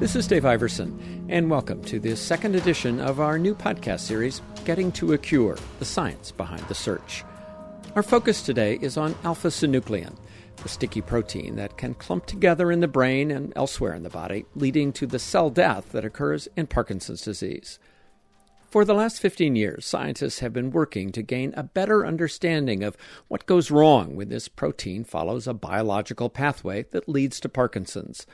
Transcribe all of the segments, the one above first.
This is Dave Iverson, and welcome to the second edition of our new podcast series, Getting to a Cure The Science Behind the Search. Our focus today is on alpha synuclein, the sticky protein that can clump together in the brain and elsewhere in the body, leading to the cell death that occurs in Parkinson's disease. For the last 15 years, scientists have been working to gain a better understanding of what goes wrong when this protein follows a biological pathway that leads to Parkinson's.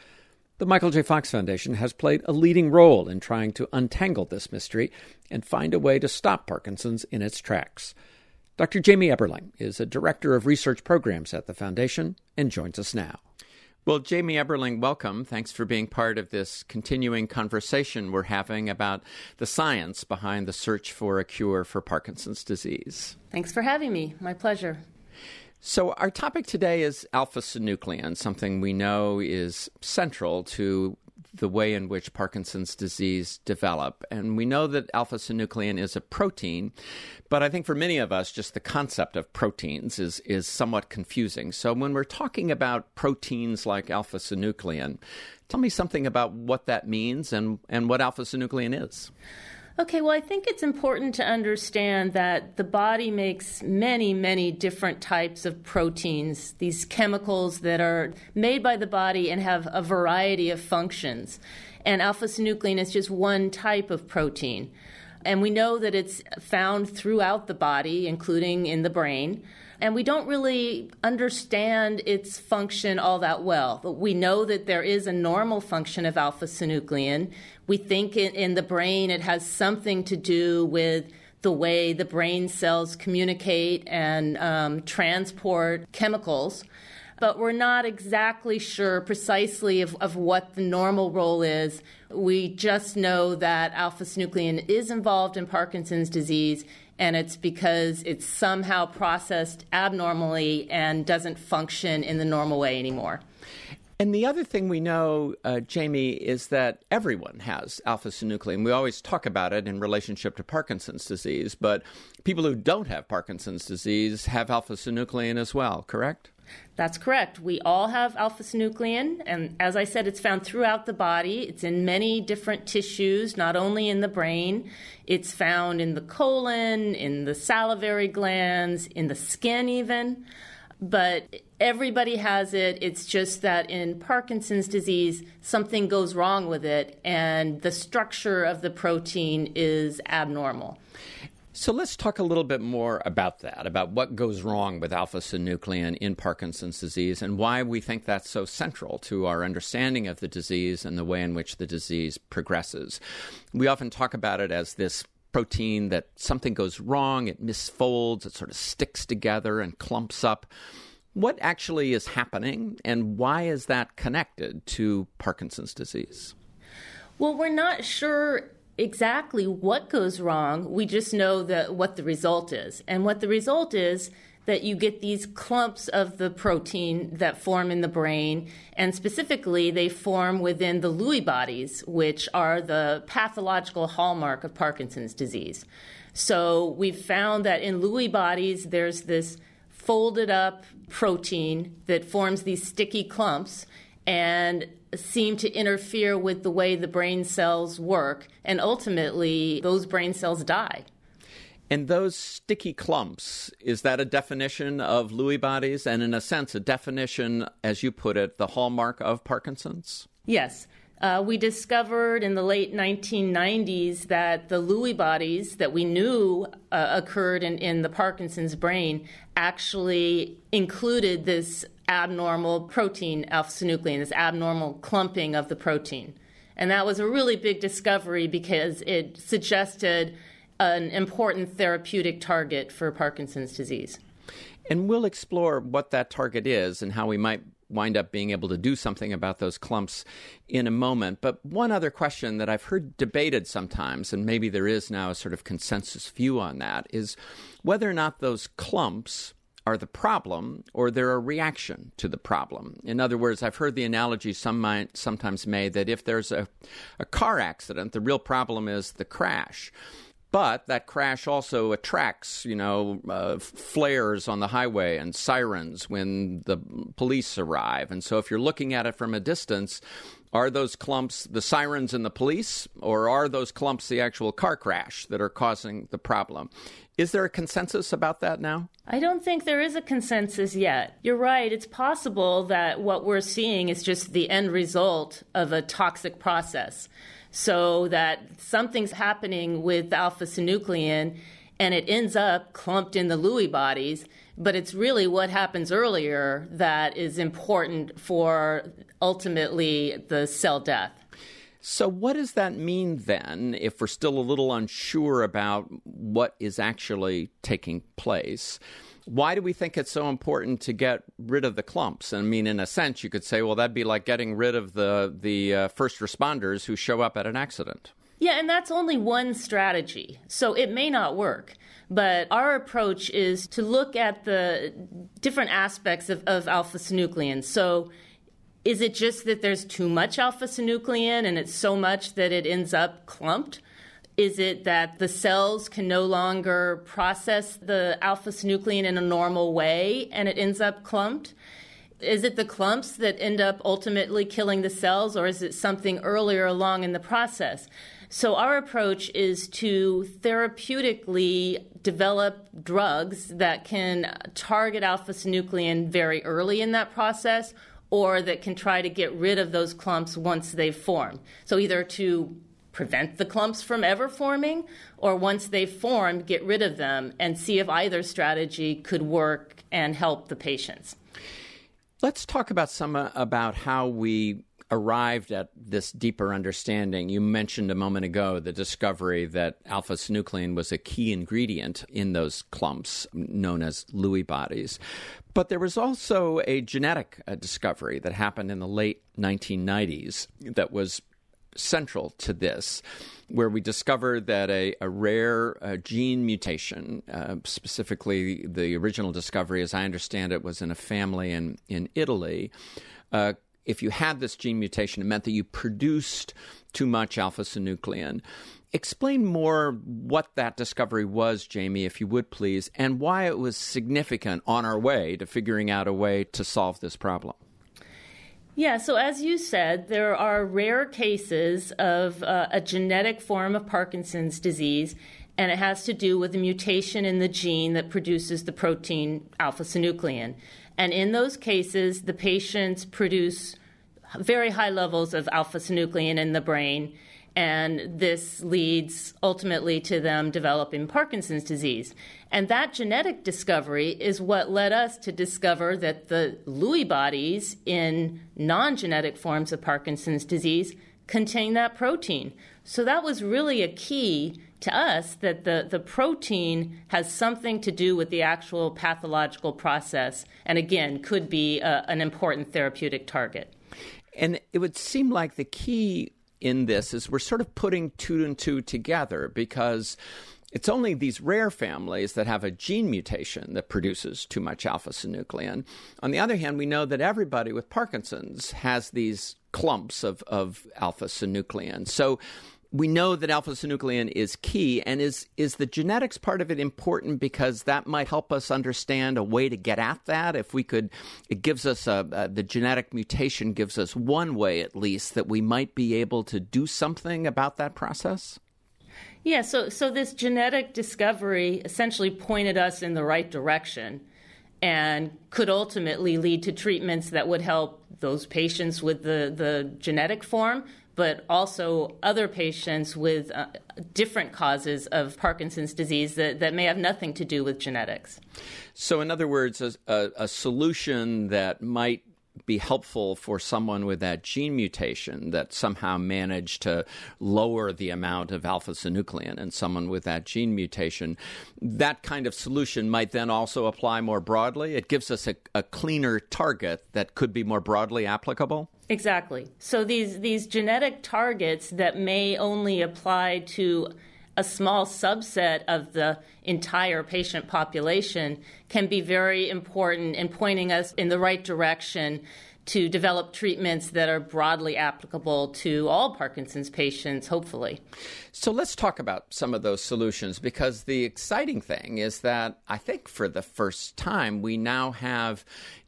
The Michael J. Fox Foundation has played a leading role in trying to untangle this mystery and find a way to stop Parkinson's in its tracks. Dr. Jamie Eberling is a director of research programs at the foundation and joins us now. Well, Jamie Eberling, welcome. Thanks for being part of this continuing conversation we're having about the science behind the search for a cure for Parkinson's disease. Thanks for having me. My pleasure. So, our topic today is alpha synuclein, something we know is central to the way in which Parkinson's disease develop. And we know that alpha synuclein is a protein, but I think for many of us, just the concept of proteins is, is somewhat confusing. So when we're talking about proteins like alpha synuclein, tell me something about what that means and, and what alpha synuclein is. Okay, well, I think it's important to understand that the body makes many, many different types of proteins, these chemicals that are made by the body and have a variety of functions. And alpha synuclein is just one type of protein. And we know that it's found throughout the body, including in the brain and we don't really understand its function all that well. But we know that there is a normal function of alpha synuclein. We think in, in the brain it has something to do with the way the brain cells communicate and um, transport chemicals. But we're not exactly sure precisely of, of what the normal role is. We just know that alpha synuclein is involved in Parkinson's disease and it's because it's somehow processed abnormally and doesn't function in the normal way anymore. And the other thing we know, uh, Jamie, is that everyone has alpha synuclein. We always talk about it in relationship to Parkinson's disease, but people who don't have Parkinson's disease have alpha synuclein as well, correct? That's correct. We all have alpha synuclein, and as I said, it's found throughout the body. It's in many different tissues, not only in the brain. It's found in the colon, in the salivary glands, in the skin, even. But everybody has it. It's just that in Parkinson's disease, something goes wrong with it, and the structure of the protein is abnormal. So let's talk a little bit more about that, about what goes wrong with alpha synuclein in Parkinson's disease and why we think that's so central to our understanding of the disease and the way in which the disease progresses. We often talk about it as this protein that something goes wrong, it misfolds, it sort of sticks together and clumps up. What actually is happening and why is that connected to Parkinson's disease? Well, we're not sure exactly what goes wrong. We just know that what the result is. And what the result is that you get these clumps of the protein that form in the brain, and specifically, they form within the Lewy bodies, which are the pathological hallmark of Parkinson's disease. So we've found that in Lewy bodies, there's this folded up protein that forms these sticky clumps, and seem to interfere with the way the brain cells work, and ultimately, those brain cells die. And those sticky clumps, is that a definition of Lewy bodies? And in a sense, a definition, as you put it, the hallmark of Parkinson's? Yes. Uh, we discovered in the late 1990s that the Lewy bodies that we knew uh, occurred in, in the Parkinson's brain actually included this abnormal protein alpha synuclein, this abnormal clumping of the protein. And that was a really big discovery because it suggested an important therapeutic target for Parkinson's disease. And we'll explore what that target is and how we might wind up being able to do something about those clumps in a moment. But one other question that I've heard debated sometimes, and maybe there is now a sort of consensus view on that, is whether or not those clumps are the problem or they're a reaction to the problem. In other words, I've heard the analogy some might, sometimes made that if there's a, a car accident, the real problem is the crash. But that crash also attracts, you know, uh, flares on the highway and sirens when the police arrive. And so if you're looking at it from a distance, Are those clumps the sirens and the police, or are those clumps the actual car crash that are causing the problem? Is there a consensus about that now? I don't think there is a consensus yet. You're right. It's possible that what we're seeing is just the end result of a toxic process. So that something's happening with alpha synuclein and it ends up clumped in the Lewy bodies, but it's really what happens earlier that is important for ultimately the cell death. So, what does that mean then if we're still a little unsure about what is actually taking place? Why do we think it's so important to get rid of the clumps? I mean, in a sense, you could say, well, that'd be like getting rid of the, the uh, first responders who show up at an accident. Yeah, and that's only one strategy. So it may not work. But our approach is to look at the different aspects of, of alpha synuclein. So is it just that there's too much alpha synuclein and it's so much that it ends up clumped? Is it that the cells can no longer process the alpha synuclein in a normal way and it ends up clumped? Is it the clumps that end up ultimately killing the cells, or is it something earlier along in the process? So, our approach is to therapeutically develop drugs that can target alpha synuclein very early in that process or that can try to get rid of those clumps once they've formed. So, either to prevent the clumps from ever forming, or once they've formed, get rid of them and see if either strategy could work and help the patients. Let's talk about some uh, about how we arrived at this deeper understanding. You mentioned a moment ago the discovery that alpha synuclein was a key ingredient in those clumps known as Lewy bodies. But there was also a genetic uh, discovery that happened in the late 1990s that was central to this, where we discovered that a, a rare uh, gene mutation, uh, specifically the original discovery, as I understand it, was in a family in, in Italy, uh, if you had this gene mutation, it meant that you produced too much alpha synuclein. Explain more what that discovery was, Jamie, if you would please, and why it was significant on our way to figuring out a way to solve this problem. Yeah, so as you said, there are rare cases of uh, a genetic form of Parkinson's disease, and it has to do with a mutation in the gene that produces the protein alpha synuclein. And in those cases, the patients produce very high levels of alpha synuclein in the brain, and this leads ultimately to them developing Parkinson's disease. And that genetic discovery is what led us to discover that the Lewy bodies in non genetic forms of Parkinson's disease contain that protein. So that was really a key to us that the, the protein has something to do with the actual pathological process, and again, could be a, an important therapeutic target. And it would seem like the key in this is we're sort of putting two and two together because it's only these rare families that have a gene mutation that produces too much alpha synuclein. On the other hand, we know that everybody with Parkinson's has these clumps of, of alpha synuclein. So we know that alpha synuclein is key and is is the genetics part of it important? Because that might help us understand a way to get at that. If we could it gives us a, the genetic mutation gives us one way at least that we might be able to do something about that process? Yeah so so this genetic discovery essentially pointed us in the right direction and could ultimately lead to treatments that would help those patients with the, the genetic form but also other patients with uh, different causes of Parkinson's disease that, that may have nothing to do with genetics. So, in other words, a, a, a solution that might be helpful for someone with that gene mutation that somehow managed to lower the amount of alpha synuclein in someone with that gene mutation. That kind of solution might then also apply more broadly. It gives us a, a cleaner target that could be more broadly applicable. Exactly. So these these genetic targets that may only apply to a small subset of the entire patient population can be very important in pointing us in the right direction to develop treatments that are broadly applicable to all Parkinson's patients, hopefully. So let's talk about some of those solutions because the exciting thing is that I think for the first time we now have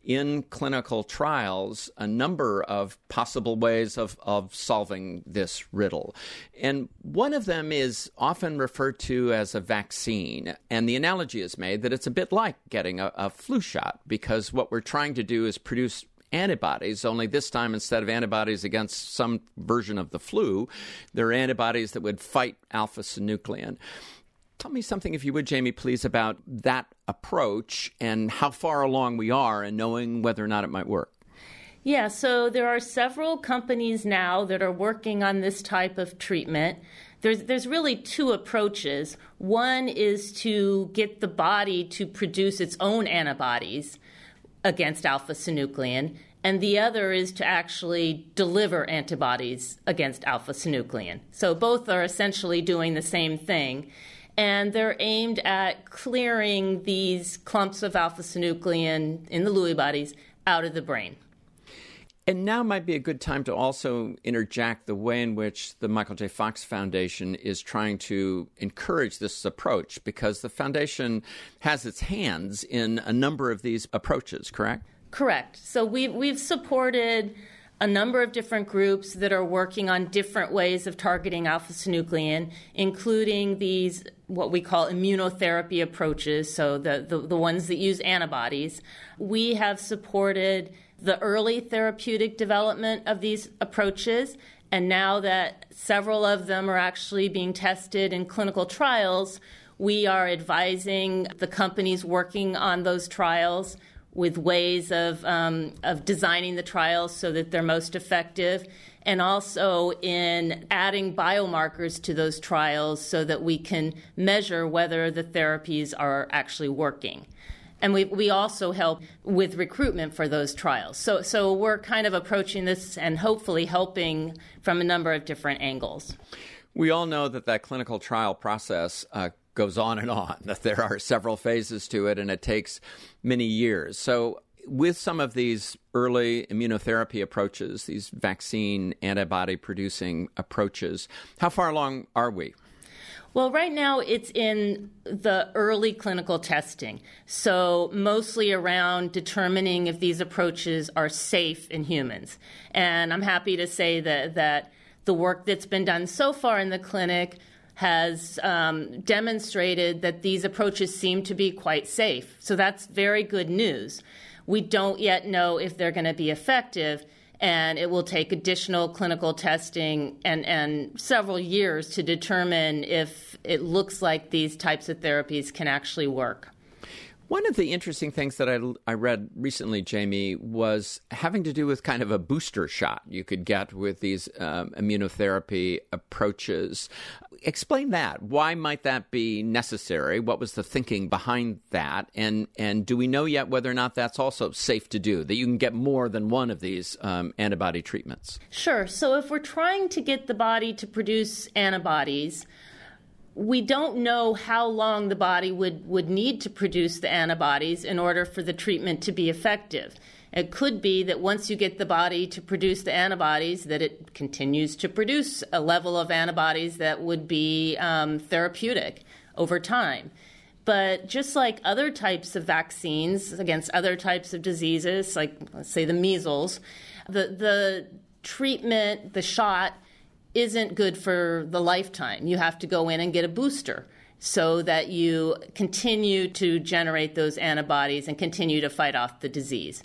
in clinical trials a number of possible ways of, of solving this riddle. And one of them is often referred to as a vaccine. And the analogy is made that it's a bit like getting a, a flu shot because what we're trying to do is produce antibodies, only this time instead of antibodies against some version of the flu, they're antibodies that would fight alpha synuclein. Tell me something, if you would, Jamie, please, about that approach and how far along we are in knowing whether or not it might work. Yeah, so there are several companies now that are working on this type of treatment. There's, there's really two approaches. One is to get the body to produce its own antibodies against alpha synuclein, and the other is to actually deliver antibodies against alpha synuclein. So both are essentially doing the same thing. And they're aimed at clearing these clumps of alpha synuclein in the Lewy bodies out of the brain. And now might be a good time to also interject the way in which the Michael J. Fox Foundation is trying to encourage this approach because the foundation has its hands in a number of these approaches, correct? Correct. So we've, we've supported a number of different groups that are working on different ways of targeting alpha synuclein, including these what we call immunotherapy approaches, so the, the, the ones that use antibodies. We have supported the early therapeutic development of these approaches. And now that several of them are actually being tested in clinical trials, we are advising the companies working on those trials with ways of, um, of designing the trials so that they're most effective, and also in adding biomarkers to those trials so that we can measure whether the therapies are actually working and we we also help with recruitment for those trials. So so we're kind of approaching this and hopefully helping from a number of different angles. We all know that that clinical trial process uh, goes on and on. That there are several phases to it, and it takes many years. So with some of these early immunotherapy approaches, these vaccine antibody producing approaches, how far along are we? Well, right now it's in the early clinical testing. So, mostly around determining if these approaches are safe in humans. And I'm happy to say that, that the work that's been done so far in the clinic has um, demonstrated that these approaches seem to be quite safe. So, that's very good news. We don't yet know if they're going to be effective and it will take additional clinical testing and, and several years to determine if it looks like these types of therapies can actually work. One of the interesting things that I, I read recently, Jamie, was having to do with kind of a booster shot you could get with these um, immunotherapy approaches. Explain that. Why might that be necessary? What was the thinking behind that? And and do we know yet whether or not that's also safe to do? That you can get more than one of these um, antibody treatments? Sure. So if we're trying to get the body to produce antibodies we don't know how long the body would, would need to produce the antibodies in order for the treatment to be effective. It could be that once you get the body to produce the antibodies, that it continues to produce a level of antibodies that would be um, therapeutic over time. But just like other types of vaccines against other types of diseases, like let's say the measles, the, the treatment, the shot, isn't good for the lifetime. You have to go in and get a booster so that you continue to generate those antibodies and continue to fight off the disease.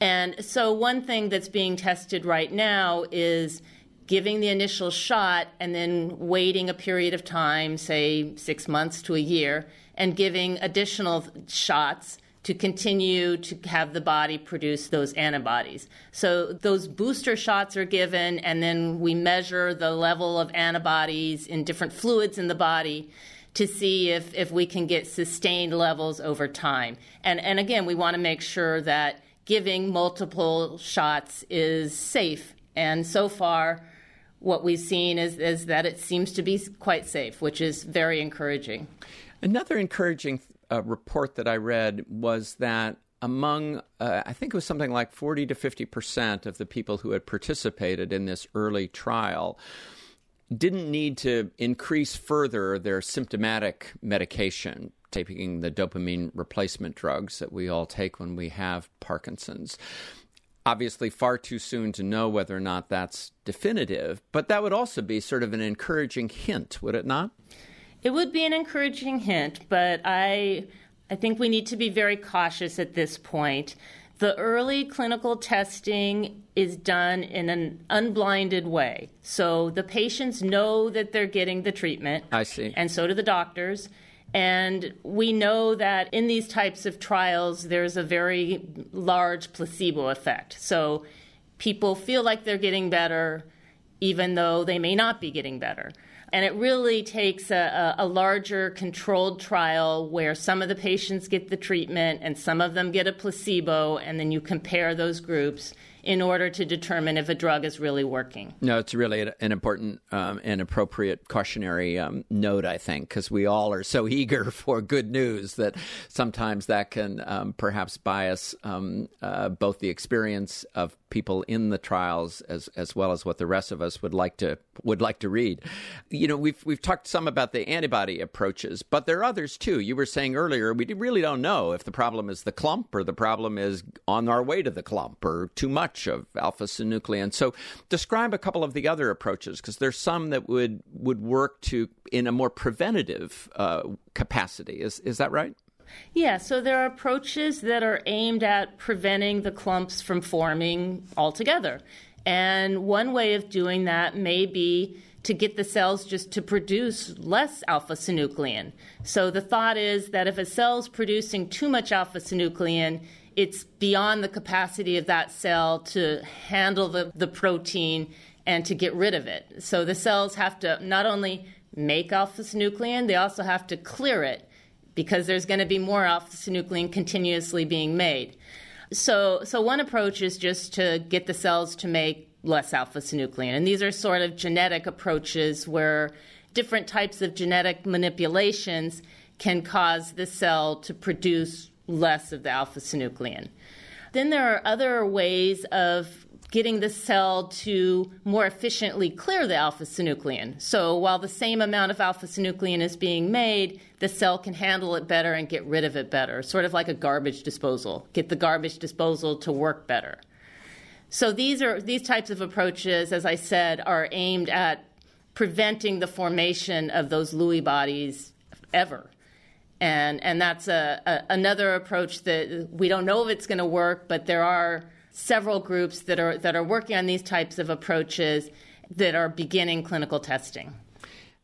And so, one thing that's being tested right now is giving the initial shot and then waiting a period of time, say six months to a year, and giving additional shots to continue to have the body produce those antibodies. So those booster shots are given, and then we measure the level of antibodies in different fluids in the body to see if, if we can get sustained levels over time. And, and again, we want to make sure that giving multiple shots is safe. And so far, what we've seen is, is that it seems to be quite safe, which is very encouraging. Another encouraging a report that I read was that among, uh, I think it was something like 40 to 50 percent of the people who had participated in this early trial didn't need to increase further their symptomatic medication taking the dopamine replacement drugs that we all take when we have Parkinson's. Obviously, far too soon to know whether or not that's definitive, but that would also be sort of an encouraging hint, would it not? It would be an encouraging hint, but I, I think we need to be very cautious at this point. The early clinical testing is done in an unblinded way. So the patients know that they're getting the treatment. I see. And so do the doctors. And we know that in these types of trials, there's a very large placebo effect. So people feel like they're getting better, even though they may not be getting better. And it really takes a, a, larger controlled trial where some of the patients get the treatment and some of them get a placebo, and then you compare those groups in order to determine if a drug is really working. No, it's really an important um, and appropriate cautionary um, note, I think, because we all are so eager for good news that sometimes that can um, perhaps bias um, uh, both the experience of people in the trials as as well as what the rest of us would like to would like to read. You know, we've we've talked some about the antibody approaches, but there are others too. You were saying earlier we really don't know if the problem is the clump or the problem is on our way to the clump or too much of alpha synuclein. So describe a couple of the other approaches because there's some that would would work to in a more preventative uh, capacity. Is is that right? Yeah, so there are approaches that are aimed at preventing the clumps from forming altogether. And one way of doing that may be to get the cells just to produce less alpha synuclein. So the thought is that if a cell's producing too much alpha synuclein, it's beyond the capacity of that cell to handle the, the protein and to get rid of it. So the cells have to not only make alpha synuclein, they also have to clear it because there's going to be more alpha synuclein continuously being made. So, so one approach is just to get the cells to make less alpha synuclein, and these are sort of genetic approaches where different types of genetic manipulations can cause the cell to produce less of the alpha synuclein. Then there are other ways of getting the cell to more efficiently clear the alpha synuclein. So while the same amount of alpha synuclein is being made, the cell can handle it better and get rid of it better, sort of like a garbage disposal. Get the garbage disposal to work better. So these are these types of approaches, as I said, are aimed at preventing the formation of those Lewy bodies ever. And, and that's a, a another approach that we don't know if it's going to work, but there are several groups that are that are working on these types of approaches that are beginning clinical testing.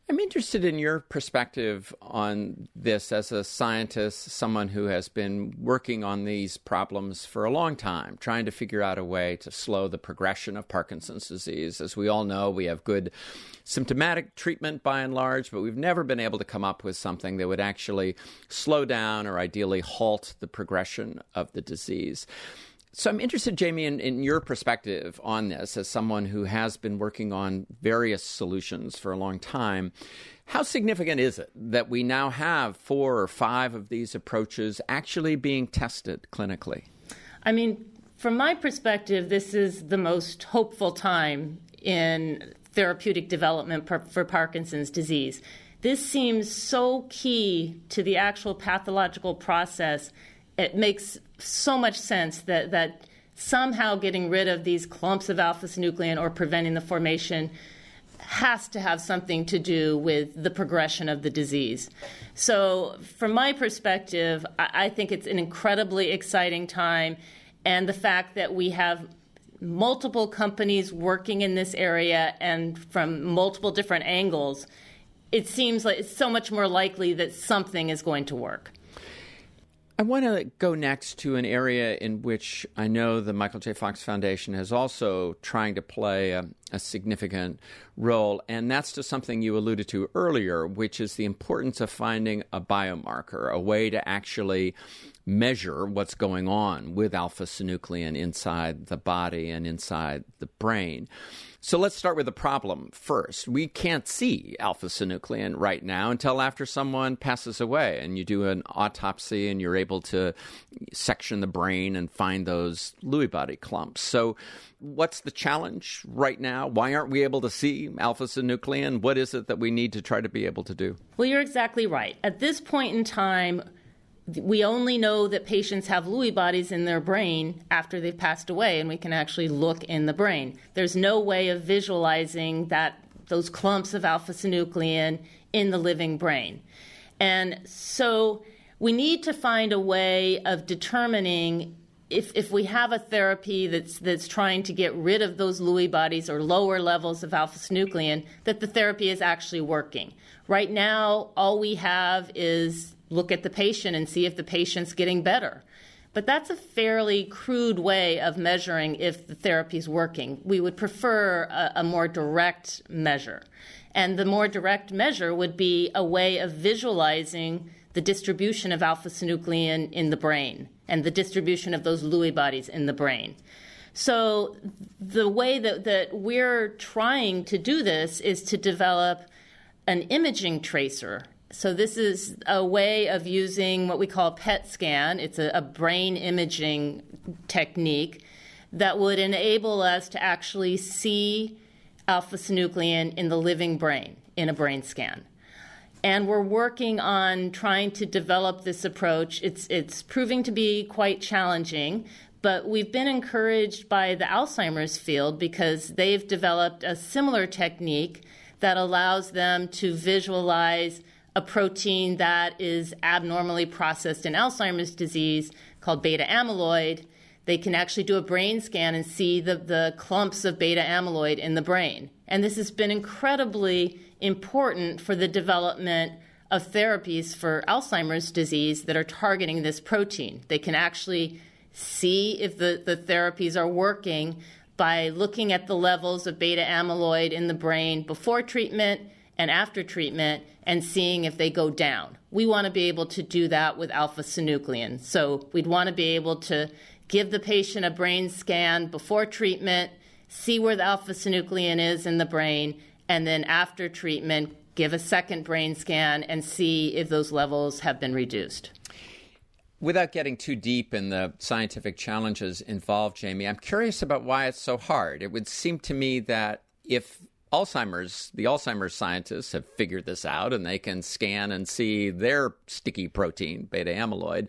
I'm interested in your perspective on this as a scientist, someone who has been working on these problems for a long time, trying to figure out a way to slow the progression of Parkinson's disease. As we all know, we have good symptomatic treatment by and large, but we've never been able to come up with something that would actually slow down or ideally halt the progression of the disease. So I'm interested, Jamie, in, in, your perspective on this as someone who has been working on various solutions for a long time. How significant is it that we now have four or five of these approaches actually being tested clinically? I mean, from my perspective, this is the most hopeful time in therapeutic development for Parkinson's disease. This seems so key to the actual pathological process it makes so much sense that, that somehow getting rid of these clumps of alpha synuclein or preventing the formation has to have something to do with the progression of the disease. So, from my perspective, I, I think it's an incredibly exciting time, and the fact that we have multiple companies working in this area and from multiple different angles, it seems like it's so much more likely that something is going to work. I want to go next to an area in which I know the Michael J. Fox Foundation is also trying to play a, a, significant role, and that's to something you alluded to earlier, which is the importance of finding a biomarker, a way to actually measure what's going on with alpha synuclein inside the body and inside the brain. So let's start with the problem first. We can't see alpha synuclein right now until after someone passes away and you do an autopsy and you're able to section the brain and find those Lewy body clumps. So, what's the challenge right now? Why aren't we able to see alpha synuclein? What is it that we need to try to be able to do? Well, you're exactly right. At this point in time, we only know that patients have Lewy bodies in their brain after they've passed away, and we can actually look in the brain. There's no way of visualizing that those clumps of alpha synuclein in the living brain. And so we need to find a way of determining if, if we have a therapy that's, that's trying to get rid of those Lewy bodies or lower levels of alpha synuclein, that the therapy is actually working. Right now, all we have is look at the patient and see if the patient's getting better. But that's a fairly crude way of measuring if the therapy is working. We would prefer a, a, more direct measure. And the more direct measure would be a way of visualizing the distribution of alpha synuclein in the brain and the distribution of those Lewy bodies in the brain. So, the way that, that we're trying to do this is to develop an imaging tracer so, this is a way of using what we call PET scan. It's a, a, brain imaging technique that would enable us to actually see alpha synuclein in the living brain in a brain scan. And we're working on trying to develop this approach. It's, it's proving to be quite challenging, but we've been encouraged by the Alzheimer's field because they've developed a similar technique that allows them to visualize a protein that is abnormally processed in Alzheimer's disease called beta amyloid. They can actually do a brain scan and see the, the clumps of beta amyloid in the brain. And this has been incredibly important for the development of therapies for Alzheimer's disease that are targeting this protein. They can actually see if the, the therapies are working by looking at the levels of beta amyloid in the brain before treatment and after treatment and seeing if they go down. We want to be able to do that with alpha synuclein. So we'd want to be able to give the patient a brain scan before treatment, see where the alpha synuclein is in the brain, and then after treatment, give a second brain scan and see if those levels have been reduced. Without getting too deep in the scientific challenges involved, Jamie, I'm curious about why it's so hard. It would seem to me that if Alzheimer's, the Alzheimer's scientists have figured this out and they can scan and see their sticky protein, beta amyloid,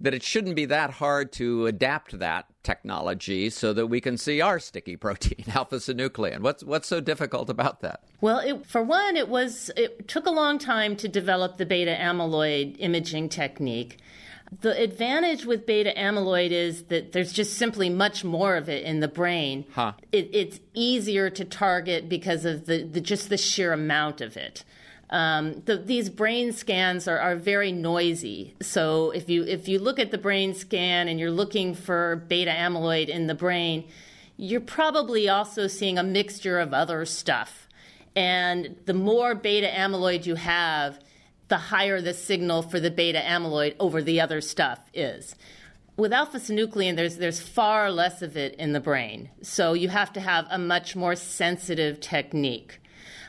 that it shouldn't be that hard to adapt that technology so that we can see our sticky protein, alpha synuclein. What's, what's so difficult about that? Well, it, for one, it was it took a long time to develop the beta amyloid imaging technique. The advantage with beta amyloid is that there's just simply much more of it in the brain. Huh. It, it's easier to target because of the, the just the sheer amount of it. Um, the, these brain scans are, are very noisy. So if you if you look at the brain scan and you're looking for beta amyloid in the brain, you're probably also seeing a mixture of other stuff. And the more beta amyloid you have, the higher the signal for the beta amyloid over the other stuff is. With alpha synuclein, there's, there's far less of it in the brain, so you have to have a much more sensitive technique.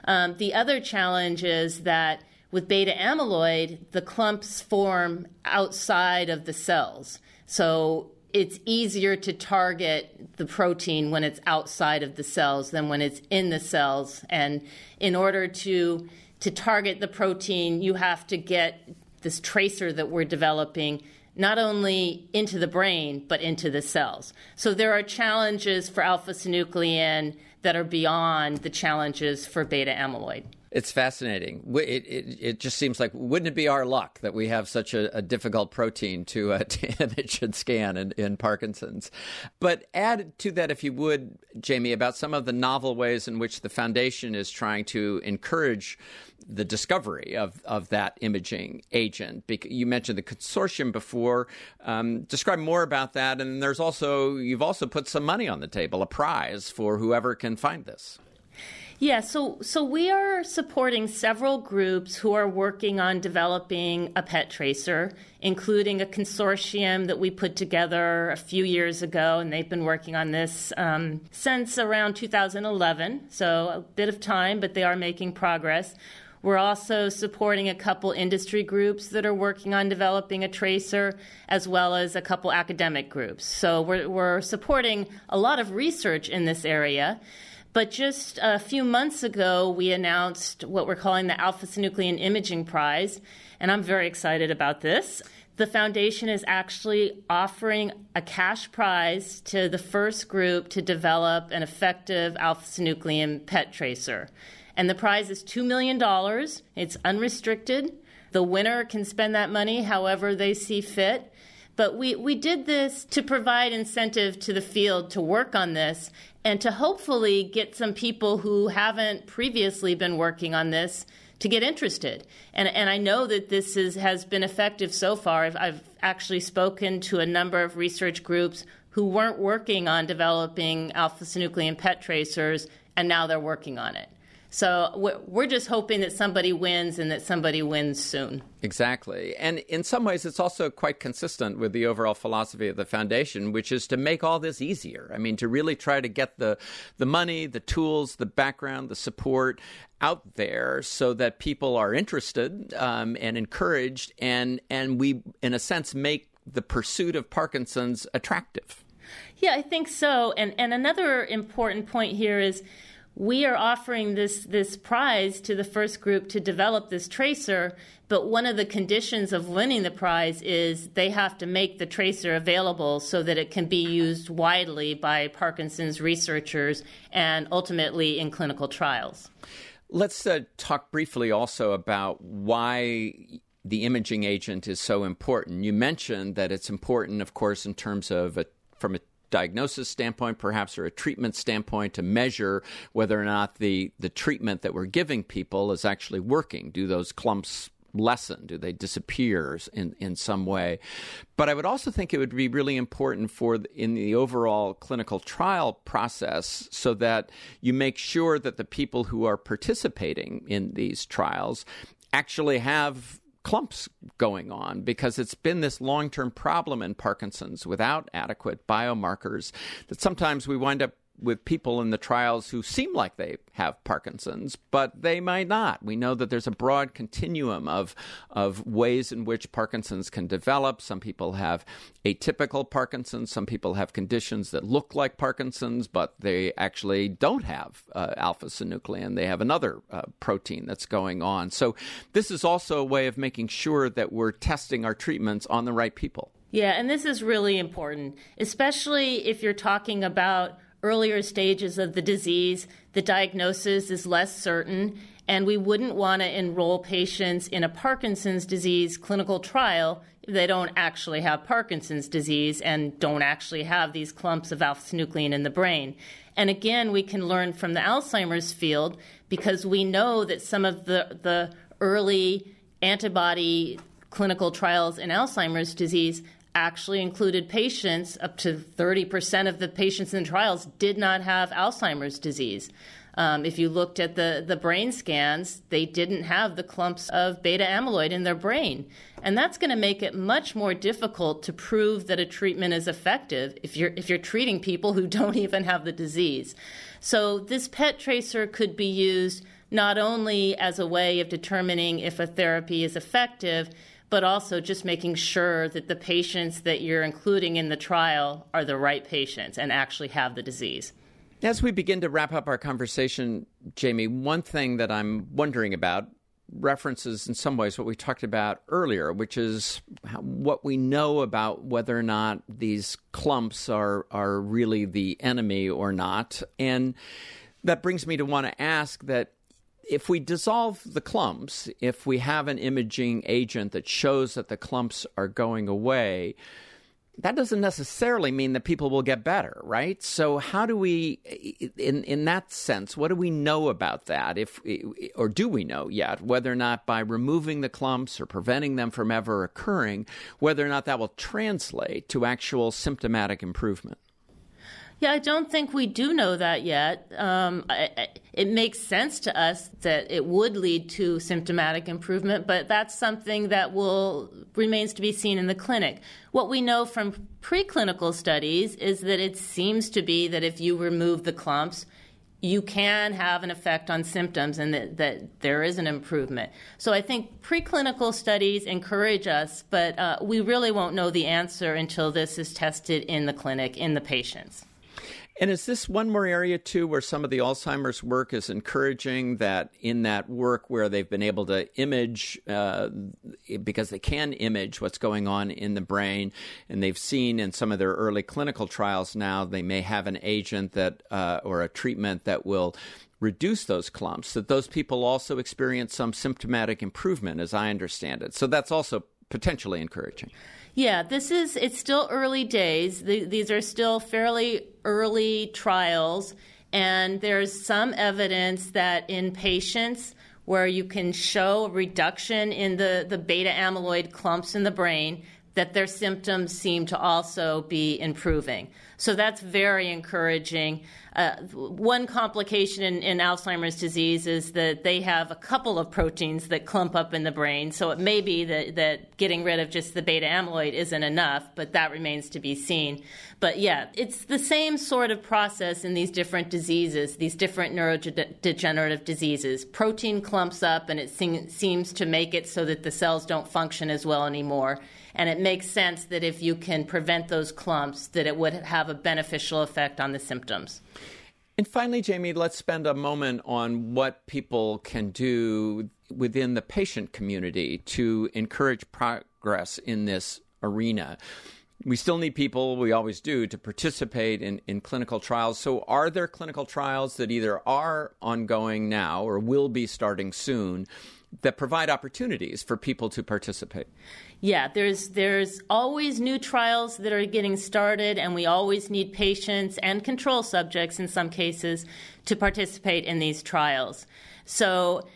Um, the other challenge is that with beta amyloid, the clumps form outside of the cells. So it's easier to target the protein when it's outside of the cells than when it's in the cells. And in order to to target the protein, you have to get this tracer that we're developing not only into the brain, but into the cells. So there are challenges for alpha synuclein that are beyond the challenges for beta amyloid. It's fascinating. It, it, it, just seems like, wouldn't it be our luck that we have such a, a difficult protein to, uh, to image and scan in, in, Parkinson's? But add to that, if you would, Jamie, about some of the novel ways in which the foundation is trying to encourage the discovery of, of that imaging agent. You mentioned the consortium before. Um, describe more about that. And there's also, you've also put some money on the table, a prize for whoever can find this. Yeah, so so we are supporting several groups who are working on developing a PET tracer, including a consortium that we put together a few years ago, and they've been working on this um, since around 2011. So a bit of time, but they are making progress. We're also supporting a couple industry groups that are working on developing a tracer, as well as a couple academic groups. So we're, we're supporting a lot of research in this area. But just a few months ago, we announced what we're calling the Alpha Synuclein Imaging Prize, and I'm very excited about this. The foundation is actually offering a cash prize to the first group to develop an effective alpha synuclein PET tracer. And the prize is $2 million. It's unrestricted. The winner can spend that money however they see fit. But we, we did this to provide incentive to the field to work on this and to hopefully get some people who haven't previously been working on this to get interested. And, and I know that this is, has been effective so far. I've, I've actually spoken to a number of research groups who weren't working on developing alpha synuclein PET tracers, and now they're working on it. So we're just hoping that somebody wins and that somebody wins soon. Exactly. And in some ways, it's also quite consistent with the overall philosophy of the foundation, which is to make all this easier. I mean, to really try to get the, the money, the tools, the background, the support out there so that people are interested um, and encouraged, and, and we, in a sense, make the pursuit of Parkinson's attractive. Yeah, I think so. And, and another important point here is we are offering this this prize to the first group to develop this tracer but one of the conditions of winning the prize is they have to make the tracer available so that it can be used widely by Parkinson's researchers and ultimately in clinical trials. Let's uh, talk briefly also about why the imaging agent is so important. You mentioned that it's important, of course, in terms of a, from a diagnosis standpoint, perhaps, or a treatment standpoint to measure whether or not the, the treatment that we're giving people is actually working. Do those clumps lessen? Do they disappear in, in some way? But I would also think it would be really important for in the overall clinical trial process so that you make sure that the people who are participating in these trials actually have clumps going on because it's been this long term problem in Parkinson's without adequate biomarkers that sometimes we wind up with people in the trials who seem like they have Parkinson's, but they might not. We know that there's a broad continuum of, of ways in which Parkinson's can develop. Some people have atypical Parkinson's, some people have conditions that look like Parkinson's, but they actually don't have uh, alpha synuclein. They have another uh, protein that's going on. So, this is also a way of making sure that we're testing our treatments on the right people. Yeah, and this is really important, especially if you're talking about earlier stages of the disease, the diagnosis is less certain, and we wouldn't want to enroll patients in a Parkinson's disease clinical trial if they don't actually have Parkinson's disease and don't actually have these clumps of alpha synuclein in the brain. And again, we can learn from the Alzheimer's field because we know that some of the, the early antibody clinical trials in Alzheimer's disease actually included patients, up to 30% of the patients in the trials did not have Alzheimer's disease. Um, if you looked at the, the brain scans, they didn't have the clumps of beta amyloid in their brain. And that's going to make it much more difficult to prove that a treatment is effective if you're, if you're treating people who don't even have the disease. So, this PET tracer could be used not only as a way of determining if a therapy is effective, but also just making sure that the patients that you're including in the trial are the right patients and actually have the disease. As we begin to wrap up our conversation, Jamie, one thing that I'm wondering about references in some ways what we talked about earlier, which is what we know about whether or not these clumps are are really the enemy or not. And that brings me to want to ask that if we dissolve the clumps, if we have an imaging agent that shows that the clumps are going away, that doesn't necessarily mean that people will get better, right? So how do we in in that sense, what do we know about that? If or do we know yet whether or not by removing the clumps or preventing them from ever occurring, whether or not that will translate to actual symptomatic improvement? Yeah, I don't think we do know that yet. Um, I, I, it makes sense to us that it would lead to symptomatic improvement, but that's something that will remains to be seen in the clinic. What we know from preclinical studies is that it seems to be that if you remove the clumps, you can have an effect on symptoms and that, that there is an improvement. So I think preclinical studies encourage us, but uh, we really won't know the answer until this is tested in the clinic in the patients. And is this one more area too where some of the Alzheimer's work is encouraging that in that work where they've been able to image uh, because they can image what's going on in the brain, and they've seen in some of their early clinical trials now they may have an agent that uh, or a treatment that will reduce those clumps. That those people also experience some symptomatic improvement, as I understand it. So that's also potentially encouraging. Yeah, this is, it's still early days. The, these are still fairly early trials, and there's some evidence that in patients where you can show a reduction in the, the beta amyloid clumps in the brain, that their symptoms seem to also be improving. So that's very encouraging. Uh, one complication in, in, Alzheimer's disease is that they have a couple of proteins that clump up in the brain. So it may be that, that getting rid of just the beta amyloid isn't enough, but that remains to be seen. But yeah, it's the same sort of process in these different diseases, these different neurodegenerative diseases. Protein clumps up and it seems to make it so that the cells don't function as well anymore. And it makes sense that if you can prevent those clumps, that it would have a beneficial effect on the symptoms. And finally, Jamie, let's spend a moment on what people can do within the patient community to encourage progress in this arena. We still need people, we always do, to participate in, in clinical trials. So, are there clinical trials that either are ongoing now or will be starting soon that provide opportunities for people to participate? Yeah, there's there's always new trials that are getting started, and we always need patients and control subjects in some cases to participate in these trials. So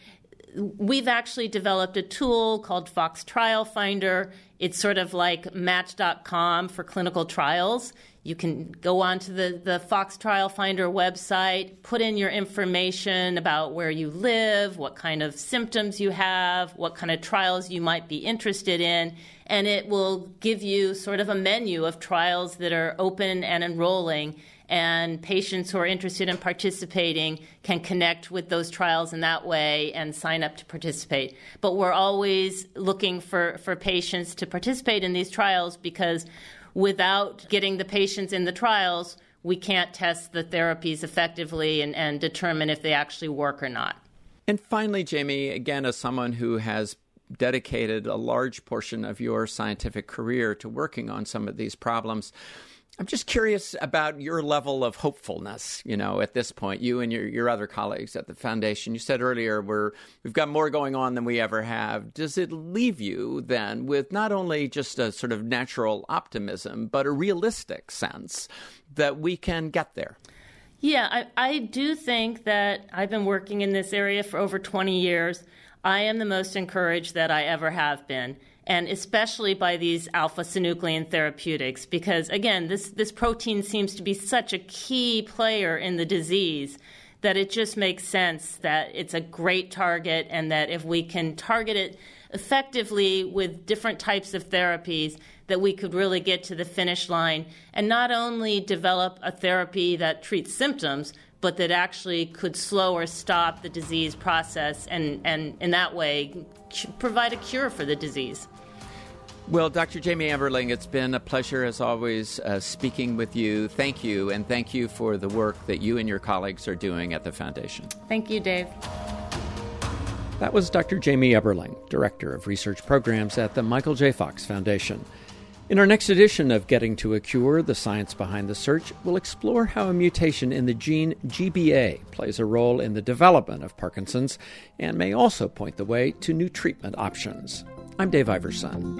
we've actually developed a tool called Fox Trial Finder. It's sort of like Match.com for clinical trials. You can go onto the, the Fox Trial Finder website, put in your information about where you live, what kind of symptoms you have, what kind of trials you might be interested in, and it will give you sort of a menu of trials that are open and enrolling and patients who are interested in participating can connect with those trials in that way and sign up to participate. But we're always looking for, for patients to participate in these trials because without getting the patients in the trials, we can't test the therapies effectively and, and determine if they actually work or not. And finally, Jamie, again, as someone who has dedicated a large portion of your scientific career to working on some of these problems, I'm just curious about your level of hopefulness, you know, at this point, you and your, your other colleagues at the foundation. You said earlier we're, we've got more going on than we ever have. Does it leave you then with not only just a sort of natural optimism, but a realistic sense that we can get there? Yeah, I, I do think that I've been working in this area for over 20 years. I am the most encouraged that I ever have been and especially by these alpha synuclein therapeutics, because again, this, this protein seems to be such a key player in the disease that it just makes sense that it's a great target and that if we can target it effectively with different types of therapies, that we could really get to the finish line and not only develop a therapy that treats symptoms, but that actually could slow or stop the disease process and, and in that way provide a cure for the disease. Well, Dr. Jamie Eberling, it's been a pleasure as always uh, speaking with you. Thank you, and thank you for the work that you and your colleagues are doing at the Foundation. Thank you, Dave. That was Dr. Jamie Eberling, Director of Research Programs at the Michael J. Fox Foundation. In our next edition of Getting to a Cure The Science Behind the Search, we'll explore how a mutation in the gene GBA plays a role in the development of Parkinson's and may also point the way to new treatment options. I'm Dave Iverson.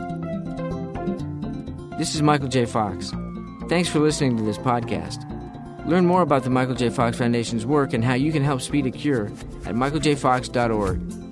This is Michael J. Fox. Thanks for listening to this podcast. Learn more about the Michael J. Fox Foundation's work and how you can help speed a cure at michaeljfox.org.